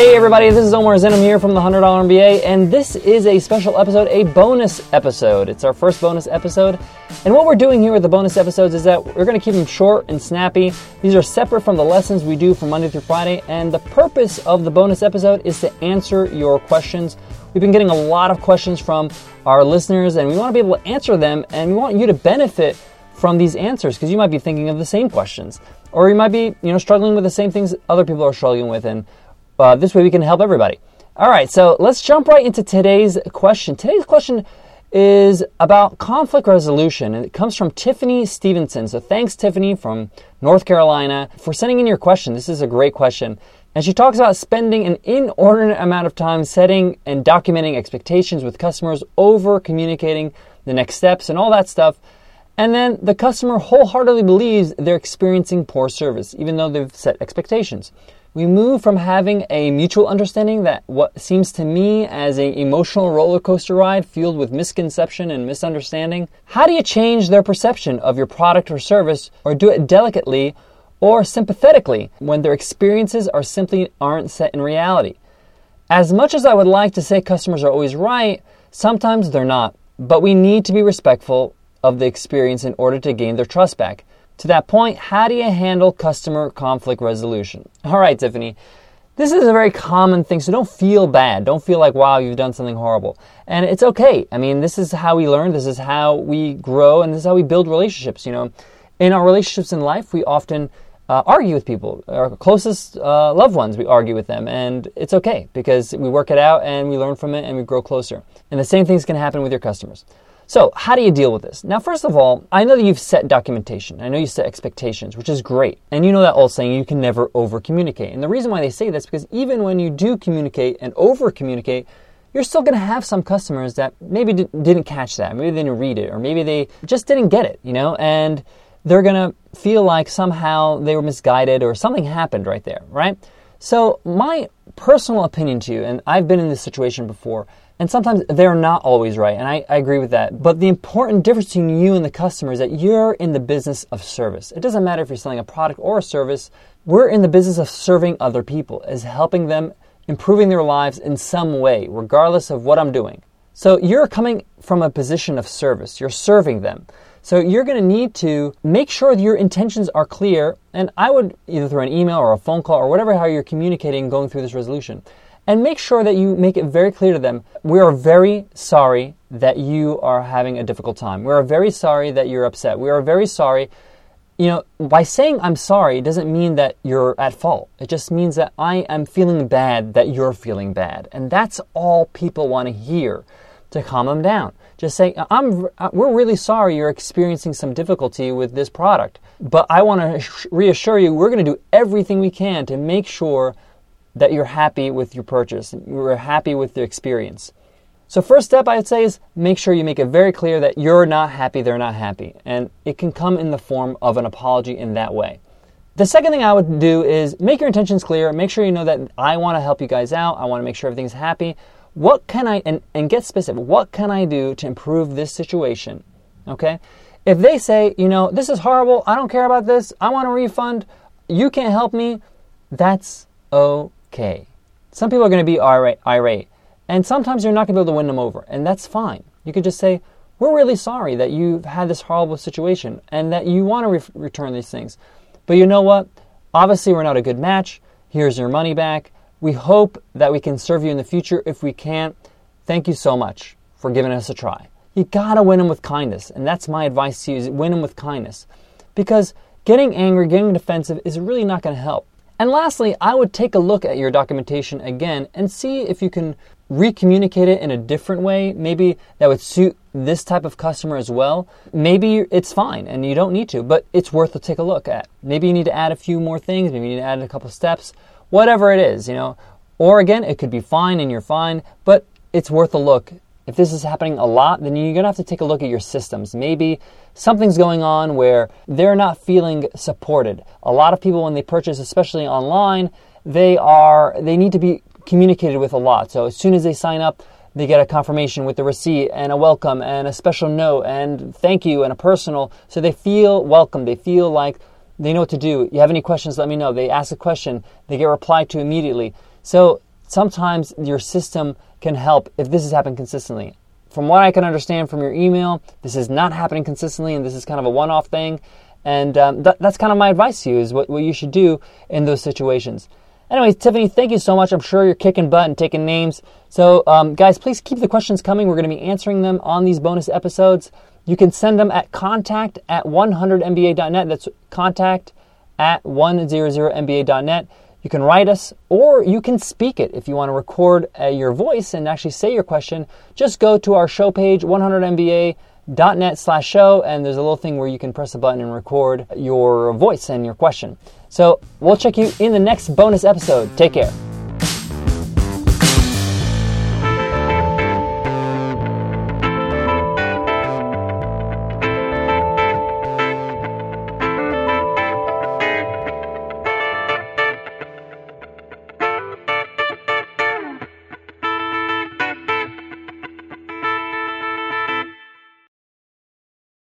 Hey everybody, this is Omar Zenhom here from the $100 MBA, and this is a special episode, a bonus episode. It's our first bonus episode. And what we're doing here with the bonus episodes is that we're going to keep them short and snappy. These are separate from the lessons we do from Monday through Friday, and the purpose of the bonus episode is to answer your questions. We've been getting a lot of questions from our listeners, and we want to be able to answer them, and we want you to benefit from these answers because you might be thinking of the same questions or you might be you know struggling with the same things other people are struggling with and uh, this way we can help everybody. All right, so let's jump right into today's question. Today's question is about conflict resolution, and it comes from Tiffany Stevenson. So thanks, Tiffany from North Carolina, for sending in your question. This is a great question. And she talks about spending an inordinate amount of time setting and documenting expectations with customers, over communicating the next steps, and all that stuff. And then the customer wholeheartedly believes they're experiencing poor service, even though they've set expectations we move from having a mutual understanding that what seems to me as an emotional roller coaster ride filled with misconception and misunderstanding. How do you change their perception of your product or service or do it delicately or sympathetically when their experiences are simply aren't set in reality? As much as I would like to say customers are always right, sometimes they're not, but we need to be respectful of the experience in order to gain their trust back. To that point, how do you handle customer conflict resolution? All right, Tiffany. This is a very common thing, so don't feel bad. Don't feel like, wow, you've done something horrible. And it's okay. I mean, this is how we learn, this is how we grow, and this is how we build relationships. You know, in our relationships in life, we often uh, argue with people. Our closest uh, loved ones, we argue with them, and it's okay because we work it out and we learn from it and we grow closer. And the same thing's to happen with your customers. So, how do you deal with this? Now, first of all, I know that you've set documentation. I know you set expectations, which is great. And you know that old saying, you can never over communicate. And the reason why they say this is because even when you do communicate and over communicate, you're still going to have some customers that maybe didn't catch that, maybe they didn't read it, or maybe they just didn't get it, you know, and they're going to feel like somehow they were misguided or something happened right there, right? So, my personal opinion to you, and I've been in this situation before, and sometimes they're not always right, and I, I, agree with that. But the important difference between you and the customer is that you're in the business of service. It doesn't matter if you're selling a product or a service, we're in the business of serving other people, is helping them improving their lives in some way, regardless of what I'm doing. So you're coming from a position of service, you're serving them. So you're going to need to make sure that your intentions are clear, and I would either through an email or a phone call or whatever how you're communicating going through this resolution and make sure that you make it very clear to them we are very sorry that you are having a difficult time. We are very sorry that you're upset. We are very sorry. You know, by saying I'm sorry doesn't mean that you're at fault. It just means that I am feeling bad that you're feeling bad. And that's all people want to hear to calm them down. Just say, I'm, we're really sorry you're experiencing some difficulty with this product, but I want to reassure you we're going to do everything we can to make sure that you're happy with your purchase, you're happy with the experience. So, first step I'd say is make sure you make it very clear that you're not happy, they're not happy. And it can come in the form of an apology in that way. The second thing I would do is make your intentions clear. Make sure you know that I want to help you guys out. I want to make sure everything's happy. What can I, and, and get specific, what can I do to improve this situation? Okay? If they say, you know, this is horrible, I don't care about this, I want a refund, you can't help me, that's okay okay. Some people are going to be irate, and sometimes you're not going to be able to win them over, and that's fine. You could just say, We're really sorry that you've had this horrible situation and that you want to re- return these things. But you know what? Obviously, we're not a good match. Here's your money back. We hope that we can serve you in the future. If we can't, thank you so much for giving us a try. You gotta win them with kindness, and that's my advice to you: is win them with kindness, because getting angry, getting defensive is really not going to help. And lastly, I would take a look at your documentation again and see if you can recommunicate it in a different way. Maybe that would suit this type of customer as well. Maybe it's fine and you don't need to, but it's worth to take a look at. Maybe you need to add a few more things, maybe you need to add a couple steps, whatever it is, you know. Or again, it could be fine and you're fine, but it's worth a look if this is happening a lot, then you're to have to take a look at your systems. Maybe something's going on where they're not feeling supported. A lot of people when they purchase, especially online, they are they need to be communicated with a lot. So as soon as they sign up, they get a confirmation with the receipt and a welcome and a special note and thank you and a personal so they feel welcome. They feel like they know what to do. You have any questions, let me know. They ask a question, they get replied to immediately. So sometimes your system can help if this has happened consistently. From what I can understand from your email, this is not happening consistently and this is kind of a one off thing. And um, th- that's kind of my advice to you is what, what you should do in those situations. Anyways, Tiffany, thank you so much. I'm sure you're kicking butt and taking names. So, um, guys, please keep the questions coming. We're going to be answering them on these bonus episodes. You can send them at contact at 100mba.net. That's contact at 100mba.net. You can write us or you can speak it if you want to record uh, your voice and actually say your question. Just go to our show page, 100mba.net slash show, and there's a little thing where you can press a button and record your voice and your question. So we'll check you in the next bonus episode. Take care.